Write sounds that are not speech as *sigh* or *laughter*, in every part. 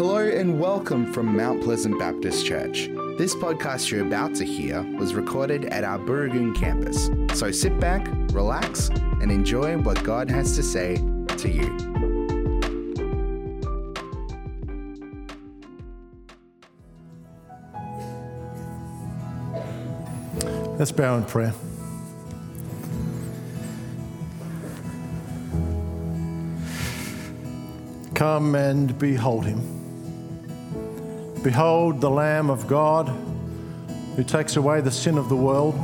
Hello and welcome from Mount Pleasant Baptist Church. This podcast you're about to hear was recorded at our Burragoon campus. So sit back, relax, and enjoy what God has to say to you. Let's bow in prayer. Come and behold him. Behold the Lamb of God who takes away the sin of the world.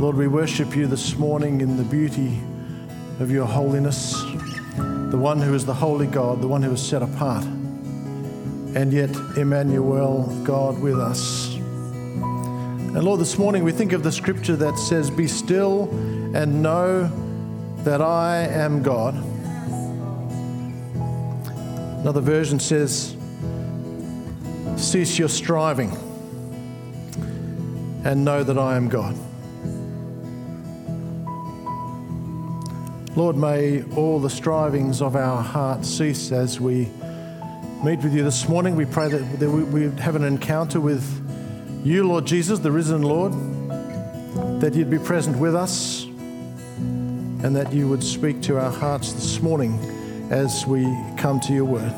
Lord, we worship you this morning in the beauty of your holiness, the one who is the holy God, the one who is set apart and yet Emmanuel, God with us. And Lord, this morning we think of the scripture that says, Be still and know that I am God. Another version says, Cease your striving and know that I am God. Lord, may all the strivings of our hearts cease as we meet with you this morning. We pray that, we have an encounter with you, Lord Jesus, the risen Lord, that you'd be present with us and that you would speak to our hearts this morning as we come to your word.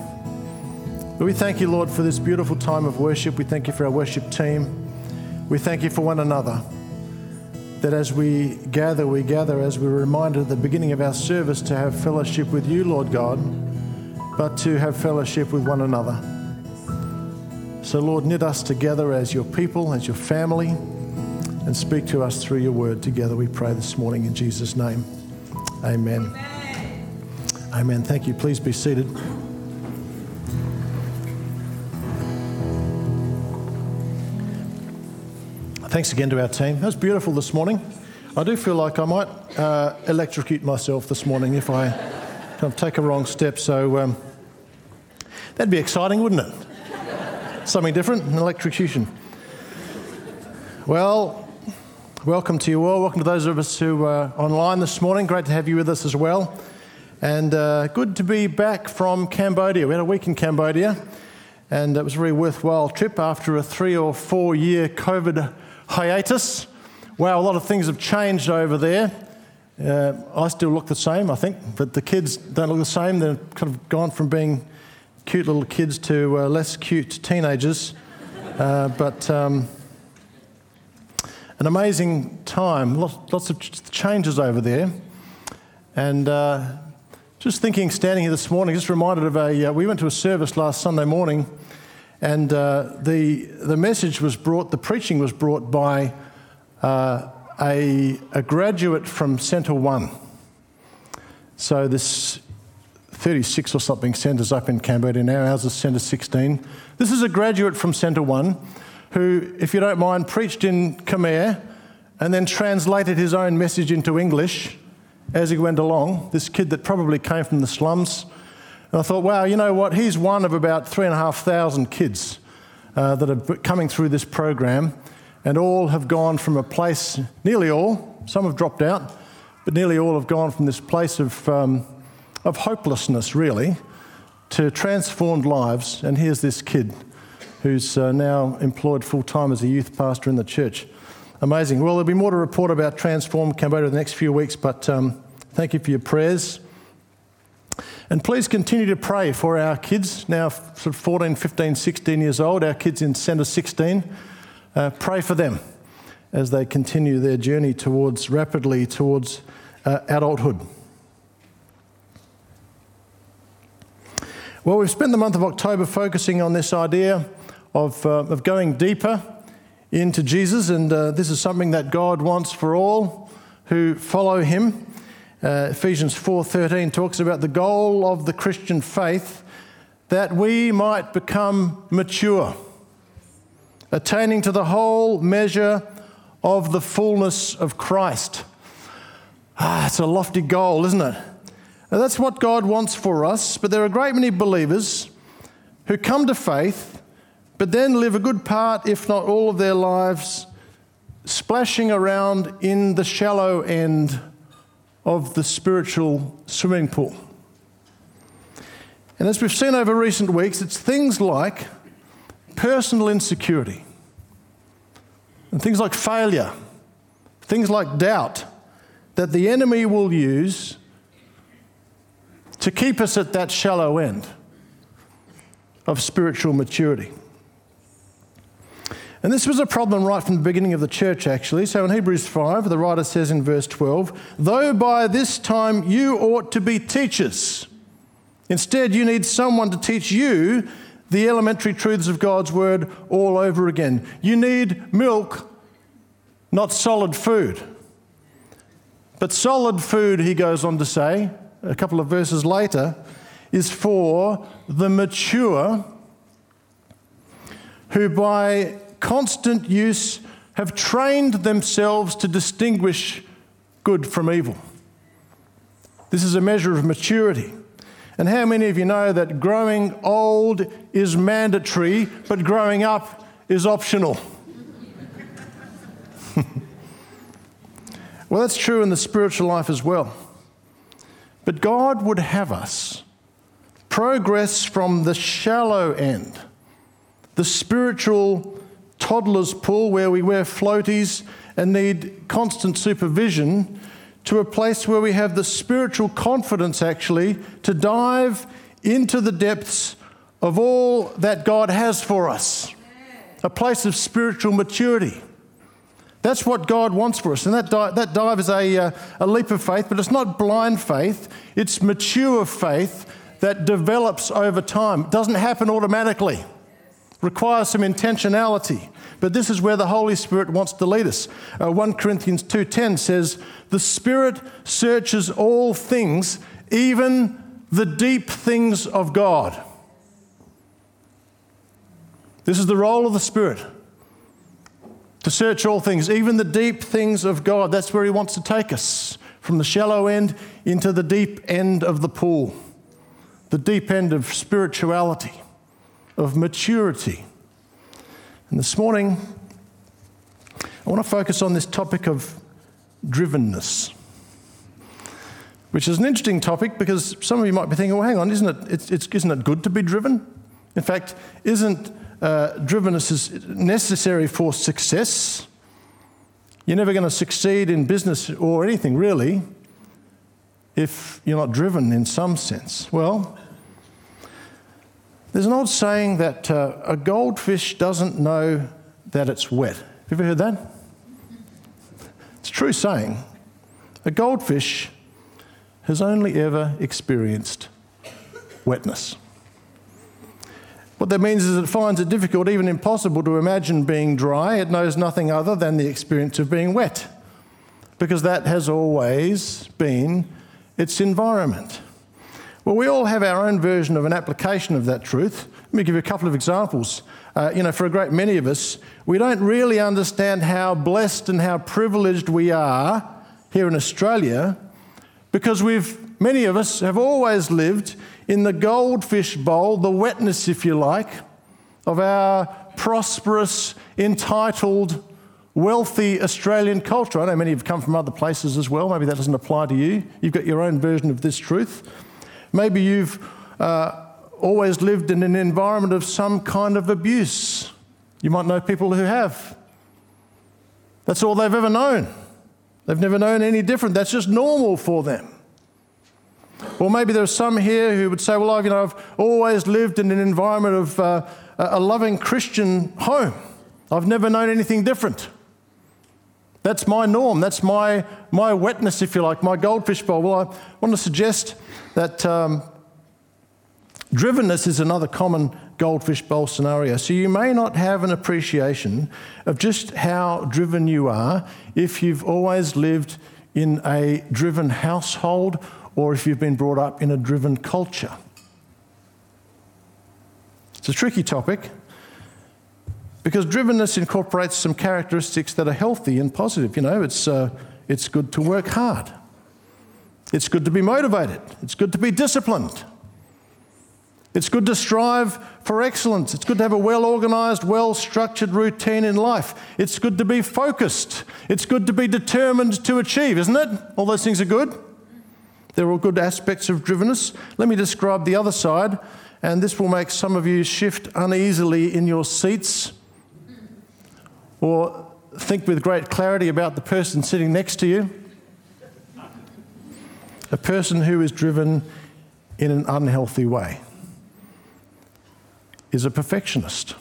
We thank you, Lord, for this beautiful time of worship. We thank you for our worship team. We thank you for one another. That as we gather, we gather as we were reminded at the beginning of our service to have fellowship with you, Lord God but to have fellowship with one another. So, Lord, knit us together as your people, as your family, and speak to us through your word together, we pray this morning in Jesus' name. Amen. Amen. Amen. Thank you. Please be seated. Thanks again to our team. That was beautiful this morning. I do feel like I might uh, electrocute myself this morning if I kind of take a wrong step. So um, that'd be exciting, wouldn't it? Something different, an electrocution. Well, welcome to you all. Welcome to those of us who are online this morning. Great to have you with us as well. And uh, good to be back from Cambodia. We had a week in Cambodia, and it was a very worthwhile trip after a three or four year COVID hiatus. Wow, a lot of things have changed over there. Uh, I still look the same, I think, but the kids don't look the same. They've kind of gone from being cute little kids to uh, less cute teenagers. Uh, but um, an amazing time, lots, lots, of changes over there. And uh, just thinking, standing here this morning, just reminded of a. Uh, we went to a service last Sunday morning, and uh, the, the message was brought, the preaching was brought by a, a graduate from Centre One. So this 36 or something centres up in Cambodia now. Ours is Centre 16. This is a graduate from Centre One who, if you don't mind, preached in Khmer and then translated his own message into English as he went along. This kid that probably came from the slums. And I thought, wow, you know what? He's one of about three and a half thousand kids uh, that are coming through this program and all have gone from a place, nearly all, some have dropped out, but nearly all have gone from this place of, um, of hopelessness, really, to transformed lives. And here's this kid who's uh, now employed full time as a youth pastor in the church. Amazing. Well, there'll be more to report about Transform Cambodia in the next few weeks, but um, thank you for your prayers. And please continue to pray for our kids, now sort of 14, 15, 16 years old, our kids in Centre 16 uh, pray for them as they continue their journey towards rapidly towards uh, adulthood. Well, we've spent the month of October focusing on this idea of, uh, of going deeper into Jesus, and uh, this is something that God wants for all who follow Him. Uh, Ephesians 4:13 talks about the goal of the Christian faith that we might become mature attaining to the whole measure of the fullness of Christ. Ah, it's a lofty goal, isn't it? That's what God wants for us, but there are a great many believers who come to faith, but then live a good part, if not all of their lives, splashing around in the shallow end of the spiritual swimming pool. And as we've seen over recent weeks, it's things like personal insecurity, and things like failure, things like doubt that the enemy will use to keep us at that shallow end of spiritual maturity. And this was a problem right from the beginning of the church, actually. So in Hebrews 5, the writer says in verse 12, Though by this time you ought to be teachers, instead you need someone to teach you the elementary truths of God's word all over again. You need milk, not solid food. But solid food, he goes on to say, a couple of verses later, is for the mature who by constant use have trained themselves to distinguish good from evil. This is a measure of maturity. And how many of you know that growing old is mandatory, but growing up is optional? *laughs* well, that's true in the spiritual life as well. But God would have us progress from the shallow end, the spiritual toddler's pool where we wear floaties and need constant supervision, to a place where we have the spiritual confidence actually to dive into the depths of all that God has for us. A place of spiritual maturity. That's what God wants for us. And that dive, that dive is a, uh, a leap of faith, but it's not blind faith, it's mature faith that develops over time. It doesn't happen automatically, requires some intentionality. But this is where the Holy Spirit wants to lead us. Uh, 1 Corinthians 2:10 says, "The Spirit searches all things, even the deep things of God." This is the role of the Spirit to search all things, even the deep things of God. That's where He wants to take us from the shallow end into the deep end of the pool, the deep end of spirituality, of maturity. And this morning, I want to focus on this topic of drivenness, which is an interesting topic because some of you might be thinking, well, hang on, isn't it, it's, it's, isn't it good to be driven? In fact, isn't uh, drivenness necessary for success. You're never going to succeed in business or anything really if you're not driven in some sense. Well, there's an old saying that uh, a goldfish doesn't know that it's wet. Have you ever heard that? It's a true saying. A goldfish has only ever experienced wetness. What that means is it finds it difficult, even impossible, to imagine being dry. It knows nothing other than the experience of being wet, because that has always been its environment. Well, we all have our own version of an application of that truth. Let me give you a couple of examples. Uh, you know, for a great many of us, we don't really understand how blessed and how privileged we are here in Australia because we've, many of us have always lived in the goldfish bowl, the wetness, if you like, of our prosperous, entitled, wealthy Australian culture. I know many have come from other places as well. Maybe that doesn't apply to you. You've got your own version of this truth. Maybe you've uh, always lived in an environment of some kind of abuse. You might know people who have. That's all they've ever known. They've never known any different. That's just normal for them. Or maybe there are some here who would say, Well, I've, you know, I've always lived in an environment of uh, a loving Christian home. I've never known anything different. That's my norm. That's my, my wetness, if you like, my goldfish bowl. Well, I want to suggest that um, drivenness is another common goldfish bowl scenario. So you may not have an appreciation of just how driven you are if you've always lived in a driven household or if you've been brought up in a driven culture. It's a tricky topic because drivenness incorporates some characteristics that are healthy and positive. You know, it's, uh, it's good to work hard, it's good to be motivated, it's good to be disciplined. It's good to strive for excellence. It's good to have a well organized, well structured routine in life. It's good to be focused. It's good to be determined to achieve, isn't it? All those things are good. They're all good aspects of drivenness. Let me describe the other side, and this will make some of you shift uneasily in your seats or think with great clarity about the person sitting next to you. A person who is driven in an unhealthy way is a perfectionist.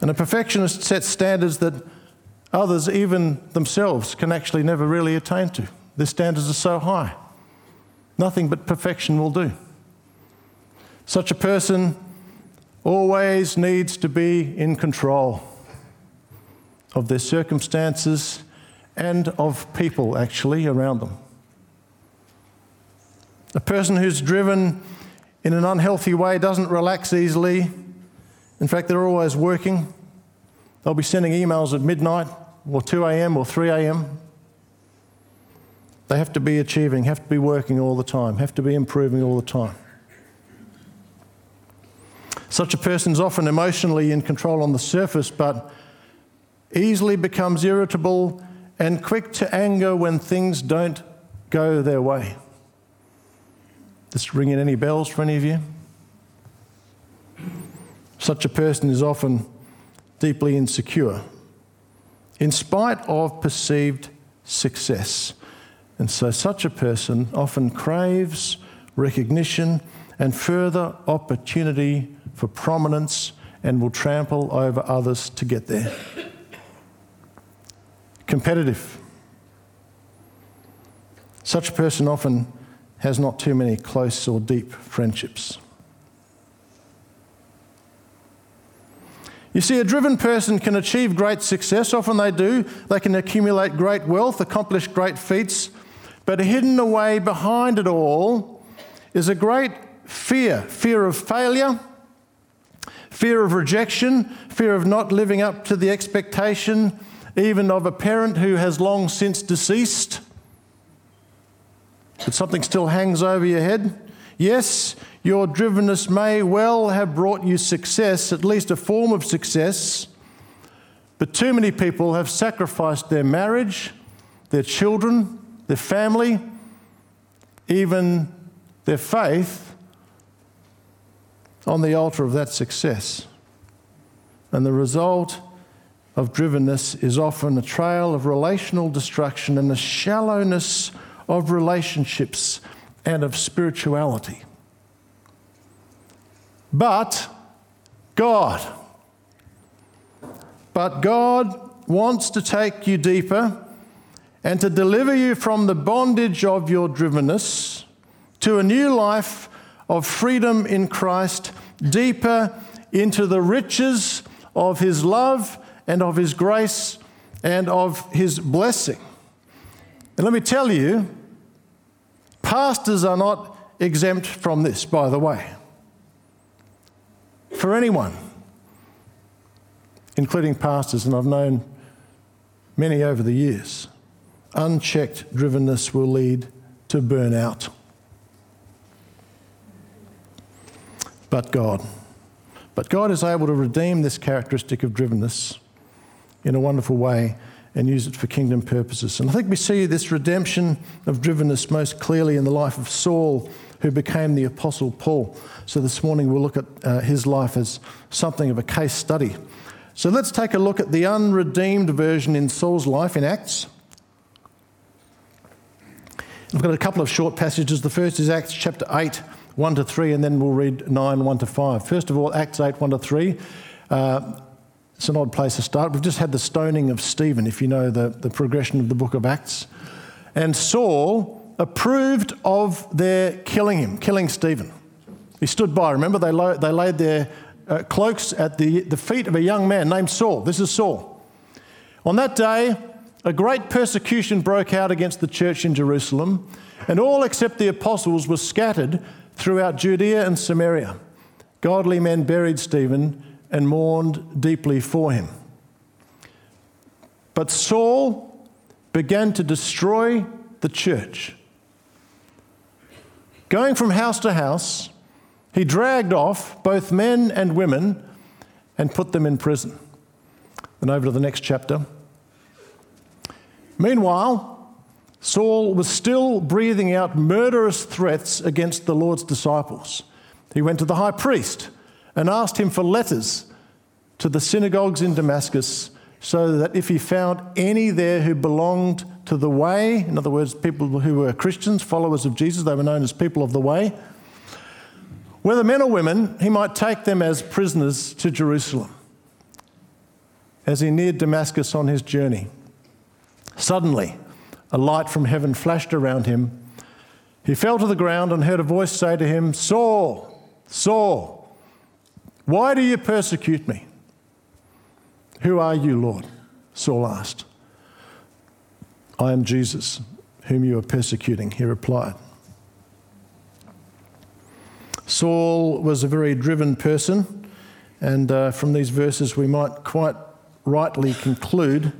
And a perfectionist sets standards that others, even themselves, can actually never really attain to. Their standards are so high. Nothing but perfection will do. Such a person always needs to be in control of their circumstances and of people actually around them. A person who's driven in an unhealthy way doesn't relax easily. In fact, they're always working. They'll be sending emails at midnight or 2 a.m. or 3 a.m. They have to be achieving, have to be working all the time, have to be improving all the time. Such a person is often emotionally in control on the surface, but easily becomes irritable and quick to anger when things don't go their way. This ringing any bells for any of you? Such a person is often deeply insecure, in spite of perceived success. And so, such a person often craves recognition and further opportunity for prominence and will trample over others to get there. Competitive. Such a person often has not too many close or deep friendships. You see, a driven person can achieve great success. Often they do. They can accumulate great wealth, accomplish great feats. But hidden away behind it all is a great fear fear of failure, fear of rejection, fear of not living up to the expectation even of a parent who has long since deceased. But something still hangs over your head. Yes, your drivenness may well have brought you success, at least a form of success, but too many people have sacrificed their marriage, their children, their family, even their faith on the altar of that success. And the result of drivenness is often a trail of relational destruction and a shallowness of relationships and of spirituality. But God, but God wants to take you deeper and to deliver you from the bondage of your drivenness to a new life of freedom in Christ deeper into the riches of His love and of His grace and of His blessing. And let me tell you, pastors are not exempt from this, by the way. For anyone, including pastors, and I've known many over the years, unchecked drivenness will lead to burnout. but God. But God is able to redeem this characteristic of drivenness in a wonderful way and use it for kingdom purposes. And I think we see this redemption of drivenness most clearly in the life of Saul, who became the Apostle Paul. So this morning we'll look at uh, his life as something of a case study. So let's take a look at the unredeemed version in Saul's life in Acts. I've got a couple of short passages. The first is Acts chapter 8 1 to 3, and then we'll read 9, 1 to 5. First of all, Acts 8, 1 to 3. Uh, it's an odd place to start. We've just had the stoning of Stephen, if you know the, the progression of the book of Acts. And Saul approved of their killing him, killing Stephen. He stood by. Remember, they, lo- they laid their uh, cloaks at the, the feet of a young man named Saul. This is Saul. On that day, a great persecution broke out against the church in Jerusalem, and all except the apostles were scattered throughout Judea and Samaria. Godly men buried Stephen and mourned deeply for him. But Saul began to destroy the church. Going from house to house, he dragged off both men and women and put them in prison. Then over to the next chapter. Meanwhile, Saul was still breathing out murderous threats against the Lord's disciples. He went to the high priest and asked him for letters to the synagogues in Damascus so that if he found any there who belonged to the way, in other words, people who were Christians, followers of Jesus, they were known as people of the way, whether men or women, he might take them as prisoners to Jerusalem. As he neared Damascus on his journey, suddenly a light from heaven flashed around him. He fell to the ground and heard a voice say to him, Saul, Saul, why do you persecute me? Who are you, Lord? Saul asked. I am Jesus, whom you are persecuting, he replied. Saul was a very driven person, and uh, from these verses we might quite rightly conclude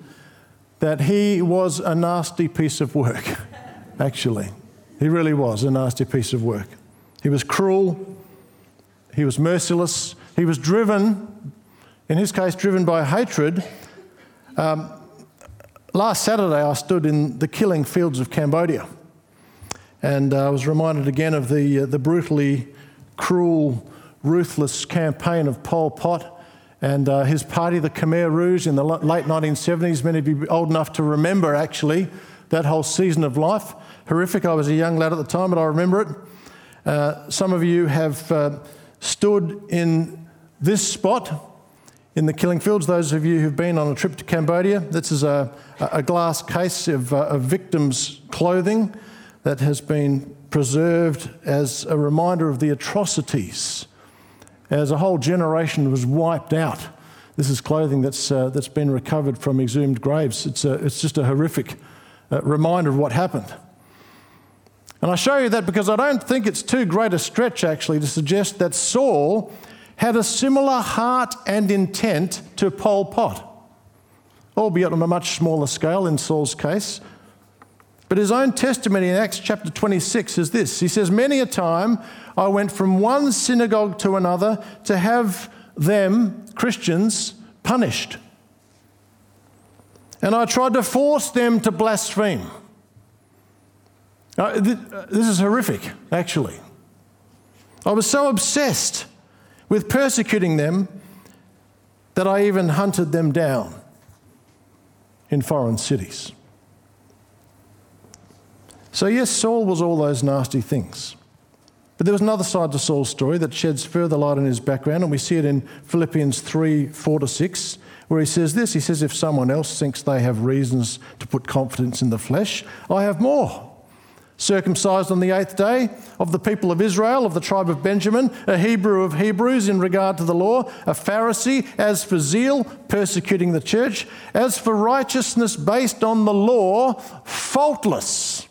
that he was a nasty piece of work, *laughs* actually. He really was a nasty piece of work. He was cruel, he was merciless, he was driven, in his case, driven by hatred. Um, last Saturday, I stood in the killing fields of Cambodia, and uh, I was reminded again of the, uh, the brutally cruel, ruthless campaign of Pol Pot and uh, his party, the Khmer Rouge, in the late 1970s. Many of you old enough to remember actually that whole season of life. Horrific. I was a young lad at the time, but I remember it. Uh, some of you have uh, stood in this spot in the killing fields. Those of you who've been on a trip to Cambodia, this is a, a glass case of, uh, of victims' clothing that has been preserved as a reminder of the atrocities as a whole generation was wiped out. This is clothing that's, uh, that's been recovered from exhumed graves. It's, a, it's just a horrific uh, reminder of what happened. And I show you that because I don't think it's too great a stretch, actually, to suggest that Saul had a similar heart and intent to Pol Pot, albeit on a much smaller scale in Saul's case. But his own testimony in Acts chapter 26 is this He says, Many a time I went from one synagogue to another to have them, Christians, punished. And I tried to force them to blaspheme. Uh, this is horrific, actually. I was so obsessed with persecuting them that I even hunted them down in foreign cities. So, yes, Saul was all those nasty things. But there was another side to Saul's story that sheds further light on his background, and we see it in Philippians 3 4 to 6, where he says this He says, If someone else thinks they have reasons to put confidence in the flesh, I have more. Circumcised on the eighth day of the people of Israel, of the tribe of Benjamin, a Hebrew of Hebrews in regard to the law, a Pharisee, as for zeal, persecuting the church, as for righteousness based on the law, faultless.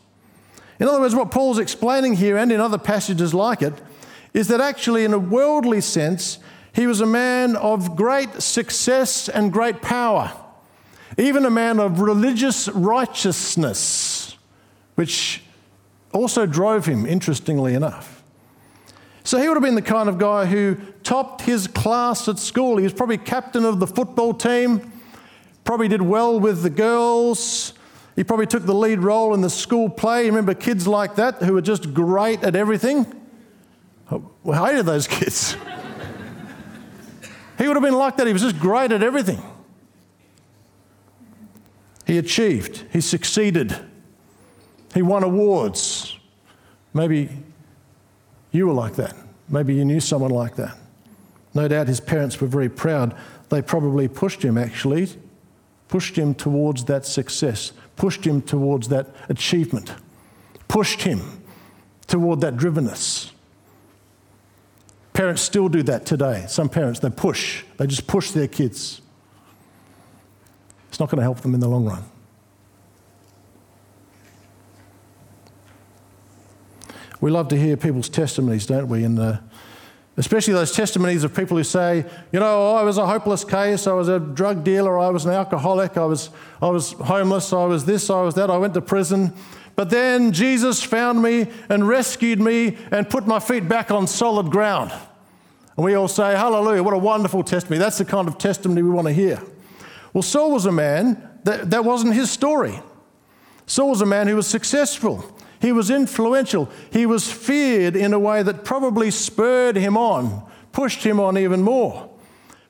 In other words, what Paul's explaining here and in other passages like it is that actually, in a worldly sense, he was a man of great success and great power, even a man of religious righteousness, which also drove him, interestingly enough. So he would have been the kind of guy who topped his class at school. He was probably captain of the football team, probably did well with the girls, he probably took the lead role in the school play. You remember kids like that who were just great at everything? Oh, we hated those kids. *laughs* he would have been like that. He was just great at everything. He achieved, he succeeded, he won awards. Maybe you were like that. Maybe you knew someone like that. No doubt his parents were very proud. They probably pushed him, actually, pushed him towards that success, pushed him towards that achievement, pushed him toward that drivenness. Parents still do that today. Some parents, they push, they just push their kids. It's not going to help them in the long run. We love to hear people's testimonies, don't we? And uh, especially those testimonies of people who say, you know, I was a hopeless case, I was a drug dealer, I was an alcoholic, I was, I was homeless, I was this, I was that, I went to prison. But then Jesus found me and rescued me and put my feet back on solid ground. And we all say, Hallelujah, what a wonderful testimony. That's the kind of testimony we want to hear. Well, Saul was a man that, that wasn't his story. Saul was a man who was successful. He was influential. He was feared in a way that probably spurred him on, pushed him on even more.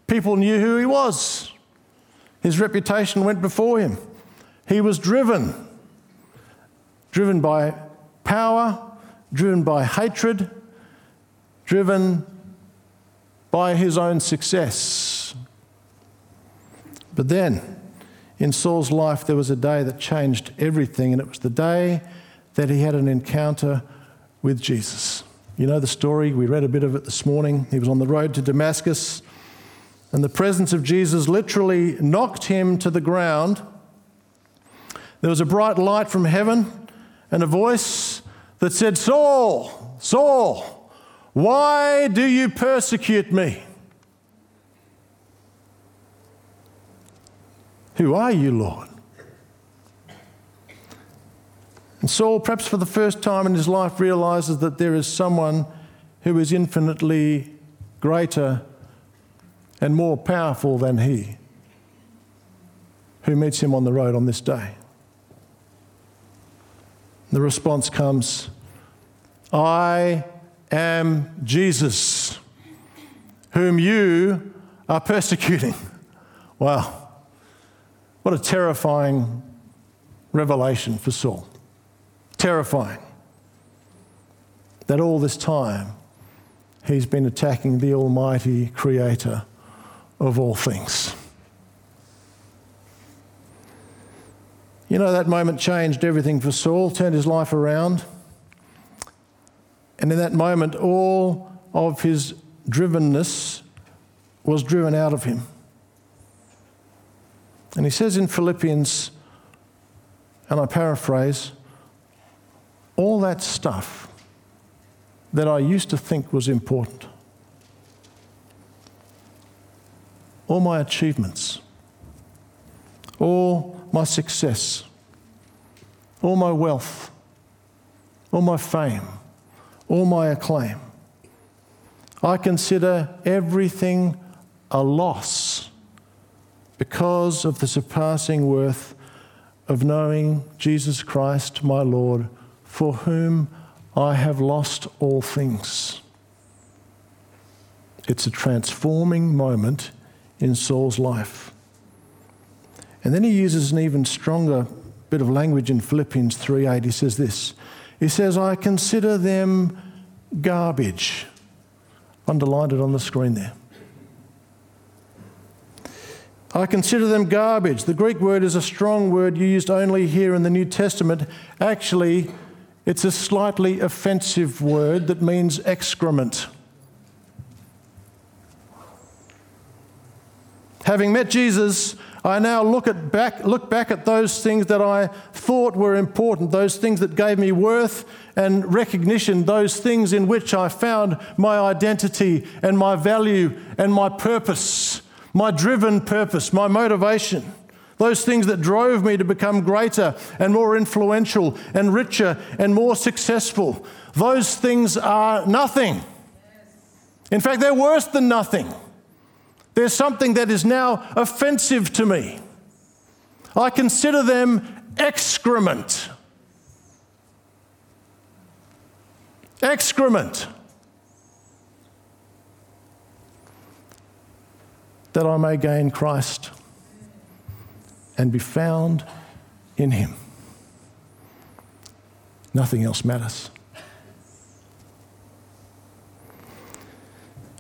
People knew who he was. His reputation went before him. He was driven, driven by power, driven by hatred, driven by his own success. But then, in Saul's life, there was a day that changed everything, and it was the day that he had an encounter with Jesus. You know the story, we read a bit of it this morning. He was on the road to Damascus, and the presence of Jesus literally knocked him to the ground. There was a bright light from heaven and a voice that said, Saul, Saul, why do you persecute me? Who are you, Lord? And Saul, perhaps for the first time in his life, realizes that there is someone who is infinitely greater and more powerful than he who meets him on the road on this day. The response comes I am Jesus, whom you are persecuting. Wow. What a terrifying revelation for Saul. Terrifying. That all this time he's been attacking the Almighty Creator of all things. You know, that moment changed everything for Saul, turned his life around. And in that moment, all of his drivenness was driven out of him. And he says in Philippians, and I paraphrase, all that stuff that I used to think was important, all my achievements, all my success, all my wealth, all my fame, all my acclaim, I consider everything a loss because of the surpassing worth of knowing Jesus Christ, my Lord, for whom I have lost all things. It's a transforming moment in Saul's life. And then he uses an even stronger bit of language in Philippians 3:8. He says this. He says, I consider them garbage. Underlined it on the screen there. I consider them garbage. The Greek word is a strong word used only here in the New Testament. Actually, it's a slightly offensive word that means excrement. Having met Jesus, I now look, at back, look back at those things that I thought were important, those things that gave me worth and recognition, those things in which I found my identity and my value and my purpose my driven purpose, my motivation, those things that drove me to become greater and more influential and richer and more successful, those things are nothing. In fact, they're worse than nothing. There's something that is now offensive to me. I consider them excrement. Excrement. that I may gain Christ and be found in him. Nothing else matters.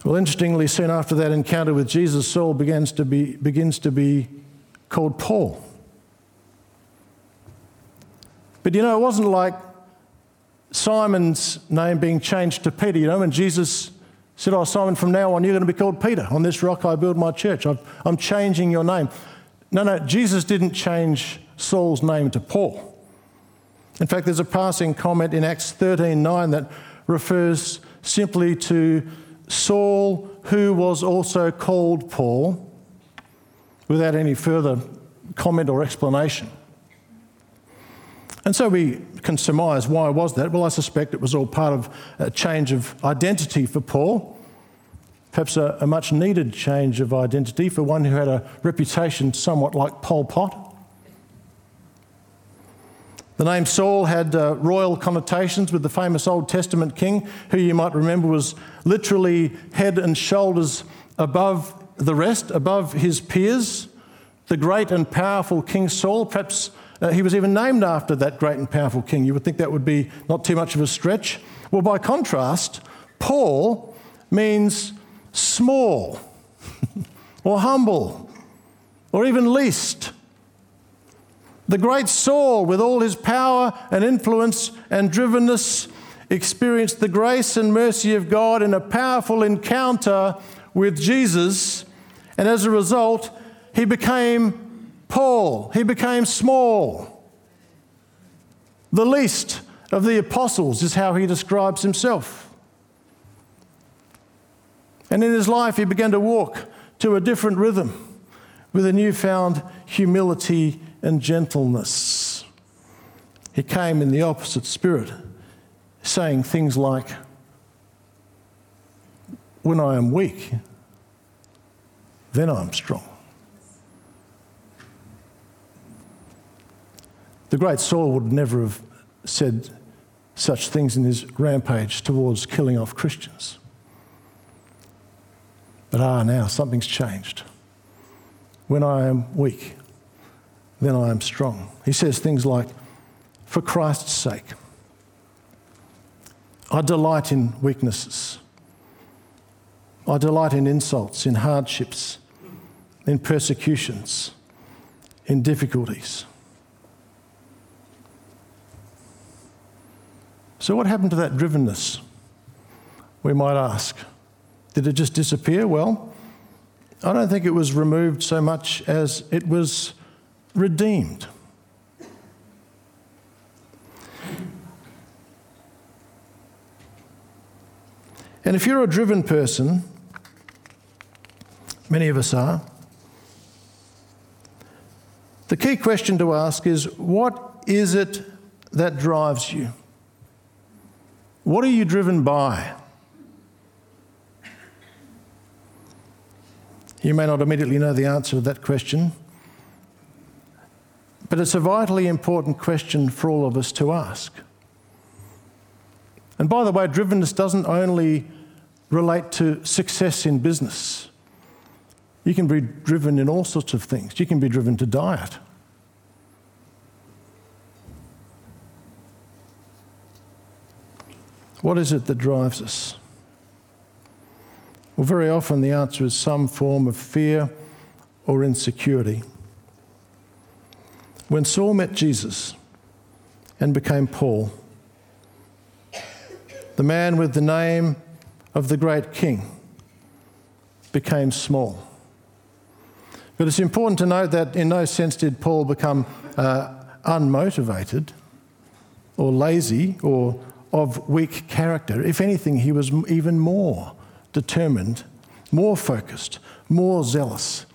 Well, interestingly, soon after that encounter with Jesus, Saul begins to be, begins to be called Paul. But you know, it wasn't like Simon's name being changed to Peter. You know, when Jesus said, Oh, Simon, from now on, you're going to be called Peter. On this rock I build my church. I'm changing your name. No, no, Jesus didn't change Saul's name to Paul. In fact, there's a passing comment in Acts 13:9 that refers simply to Saul, who was also called Paul, without any further comment or explanation. And so we can surmise why was that? Well, I suspect it was all part of a change of identity for Paul, perhaps a, a much needed change of identity for one who had a reputation somewhat like Pol Pot. The name Saul had uh, royal connotations with the famous Old Testament king, who you might remember was literally head and shoulders above the rest, above his peers. The great and powerful King Saul, perhaps uh, he was even named after that great and powerful king. You would think that would be not too much of a stretch. Well, by contrast, Paul means small or humble or even least. The great Saul, with all his power and influence and drivenness, experienced the grace and mercy of God in a powerful encounter with Jesus, and as a result, he became Paul. He became small. The least of the apostles is how he describes himself. And in his life, he began to walk to a different rhythm with a newfound humility and gentleness. He came in the opposite spirit, saying things like, When I am weak, then I am strong. The great Saul would never have said such things in his rampage towards killing off Christians. But ah, now something's changed. When I am weak, then I am strong. He says things like, For Christ's sake, I delight in weaknesses. I delight in insults, in hardships, in persecutions, in difficulties. So, what happened to that drivenness? We might ask. Did it just disappear? Well, I don't think it was removed so much as it was redeemed. And if you're a driven person, many of us are, the key question to ask is what is it that drives you? What are you driven by? You may not immediately know the answer to that question, but it's a vitally important question for all of us to ask. And by the way, drivenness doesn't only relate to success in business. You can be driven in all sorts of things. You can be driven to diet. What is it that drives us? Well, very often the answer is some form of fear or insecurity. When Saul met Jesus and became Paul, the man with the name of the great king became small. But it's important to note that in no sense did Paul become uh, unmotivated or lazy or of weak character. If anything, he was even more determined, more focused, more zealous.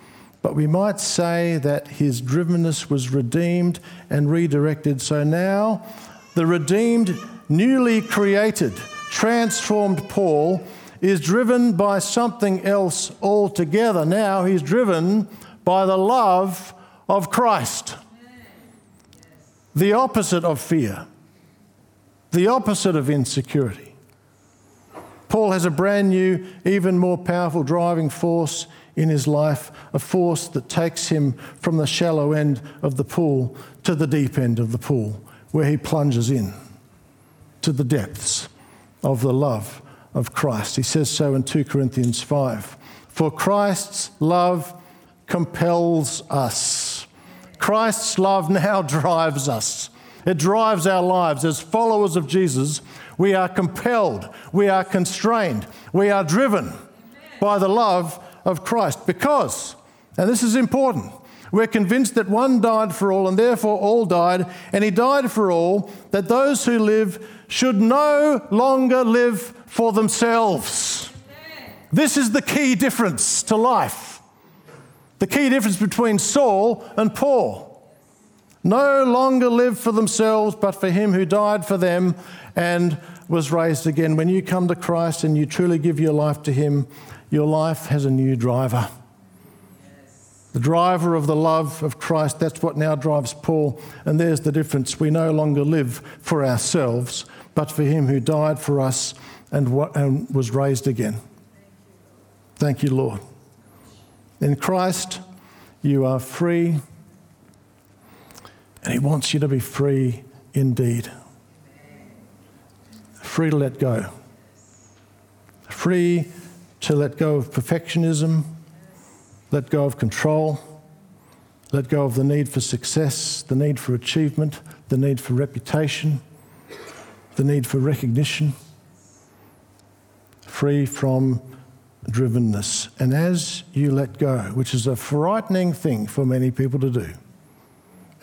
But we might say that his drivenness was redeemed and redirected. So now, the redeemed, newly created, transformed Paul is driven by something else altogether. Now he's driven by the love of Christ. The opposite of fear, the opposite of insecurity. Paul has a brand new, even more powerful driving force in his life, a force that takes him from the shallow end of the pool to the deep end of the pool, where he plunges in to the depths of the love of Christ. He says so in 2 Corinthians 5. For Christ's love compels us. Christ's love now *laughs* drives us. It drives our lives as followers of Jesus we are compelled, we are constrained, we are driven by the love of Christ because, and this is important, we're convinced that one died for all and therefore all died, and he died for all that those who live should no longer live for themselves. This is the key difference to life. The key difference between Saul and Paul. No longer live for themselves, but for him who died for them and was raised again. When you come to Christ and you truly give your life to Him, your life has a new driver. The driver of the love of Christ, that's what now drives Paul. And there's the difference. We no longer live for ourselves, but for him who died for us and, and was raised again. Thank you, Lord. In Christ, you are free, and he wants you to be free indeed. Free to let go. Free to let go of perfectionism let go of control, let go of the need for success, the need for achievement, the need for reputation, the need for recognition, free from drivenness. And as you let go, which is a frightening thing for many people to do,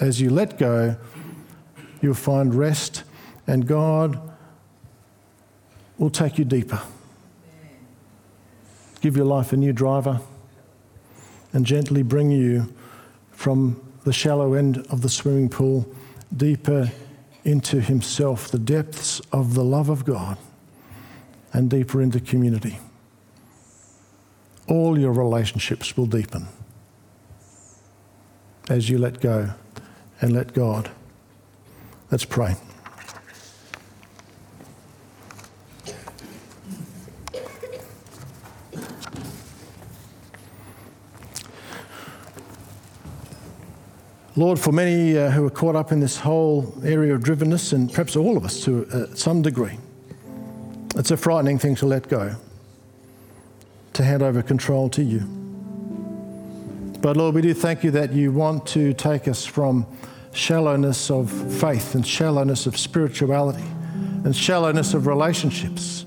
as you let go, you'll find rest, and God will take you deeper. Give your life a new driver and gently bring you from the shallow end of the swimming pool deeper into Himself, the depths of the love of God, and deeper into community. All your relationships will deepen as you let go and let God. Let's pray. Lord, for many uh, who are caught up in this whole area of drivenness, and perhaps all of us to uh, some degree, it's a frightening thing to let go, to hand over control to you. But Lord, we do thank you that you want to take us from shallowness of faith and shallowness of spirituality and shallowness of relationships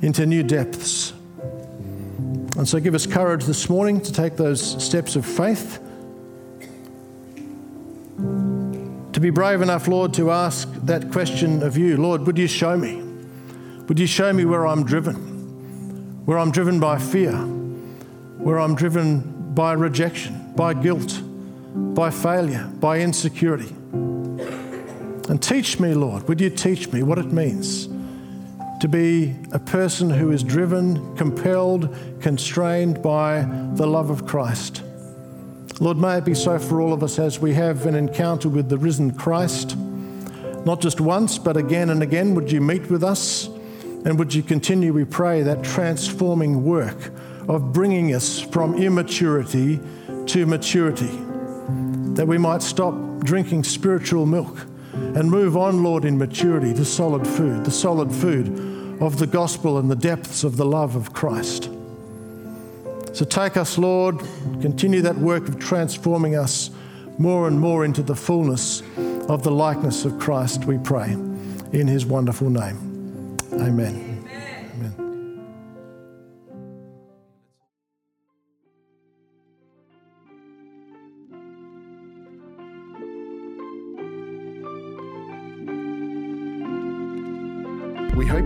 into new depths. And so give us courage this morning to take those steps of faith to be brave enough, Lord, to ask that question of you Lord, would you show me? Would you show me where I'm driven? Where I'm driven by fear, where I'm driven by rejection, by guilt, by failure, by insecurity. And teach me, Lord, would you teach me what it means to be a person who is driven, compelled, constrained by the love of Christ? Lord, may it be so for all of us as we have an encounter with the risen Christ. Not just once, but again and again, would you meet with us? And would you continue, we pray, that transforming work of bringing us from immaturity to maturity? That we might stop drinking spiritual milk and move on, Lord, in maturity to solid food, the solid food of the gospel and the depths of the love of Christ. So take us, Lord, continue that work of transforming us more and more into the fullness of the likeness of Christ, we pray. In his wonderful name. Amen.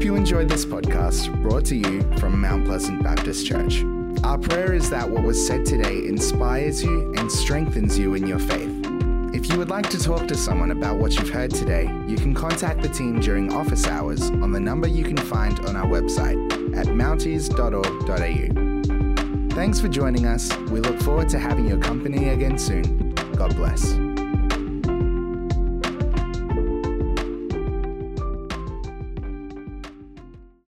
Hope you enjoyed this podcast brought to you from Mount Pleasant Baptist Church. Our prayer is that what was said today inspires you and strengthens you in your faith. If you would like to talk to someone about what you've heard today, you can contact the team during office hours on the number you can find on our website at mounties.org.au. Thanks for joining us. We look forward to having your company again soon. God bless.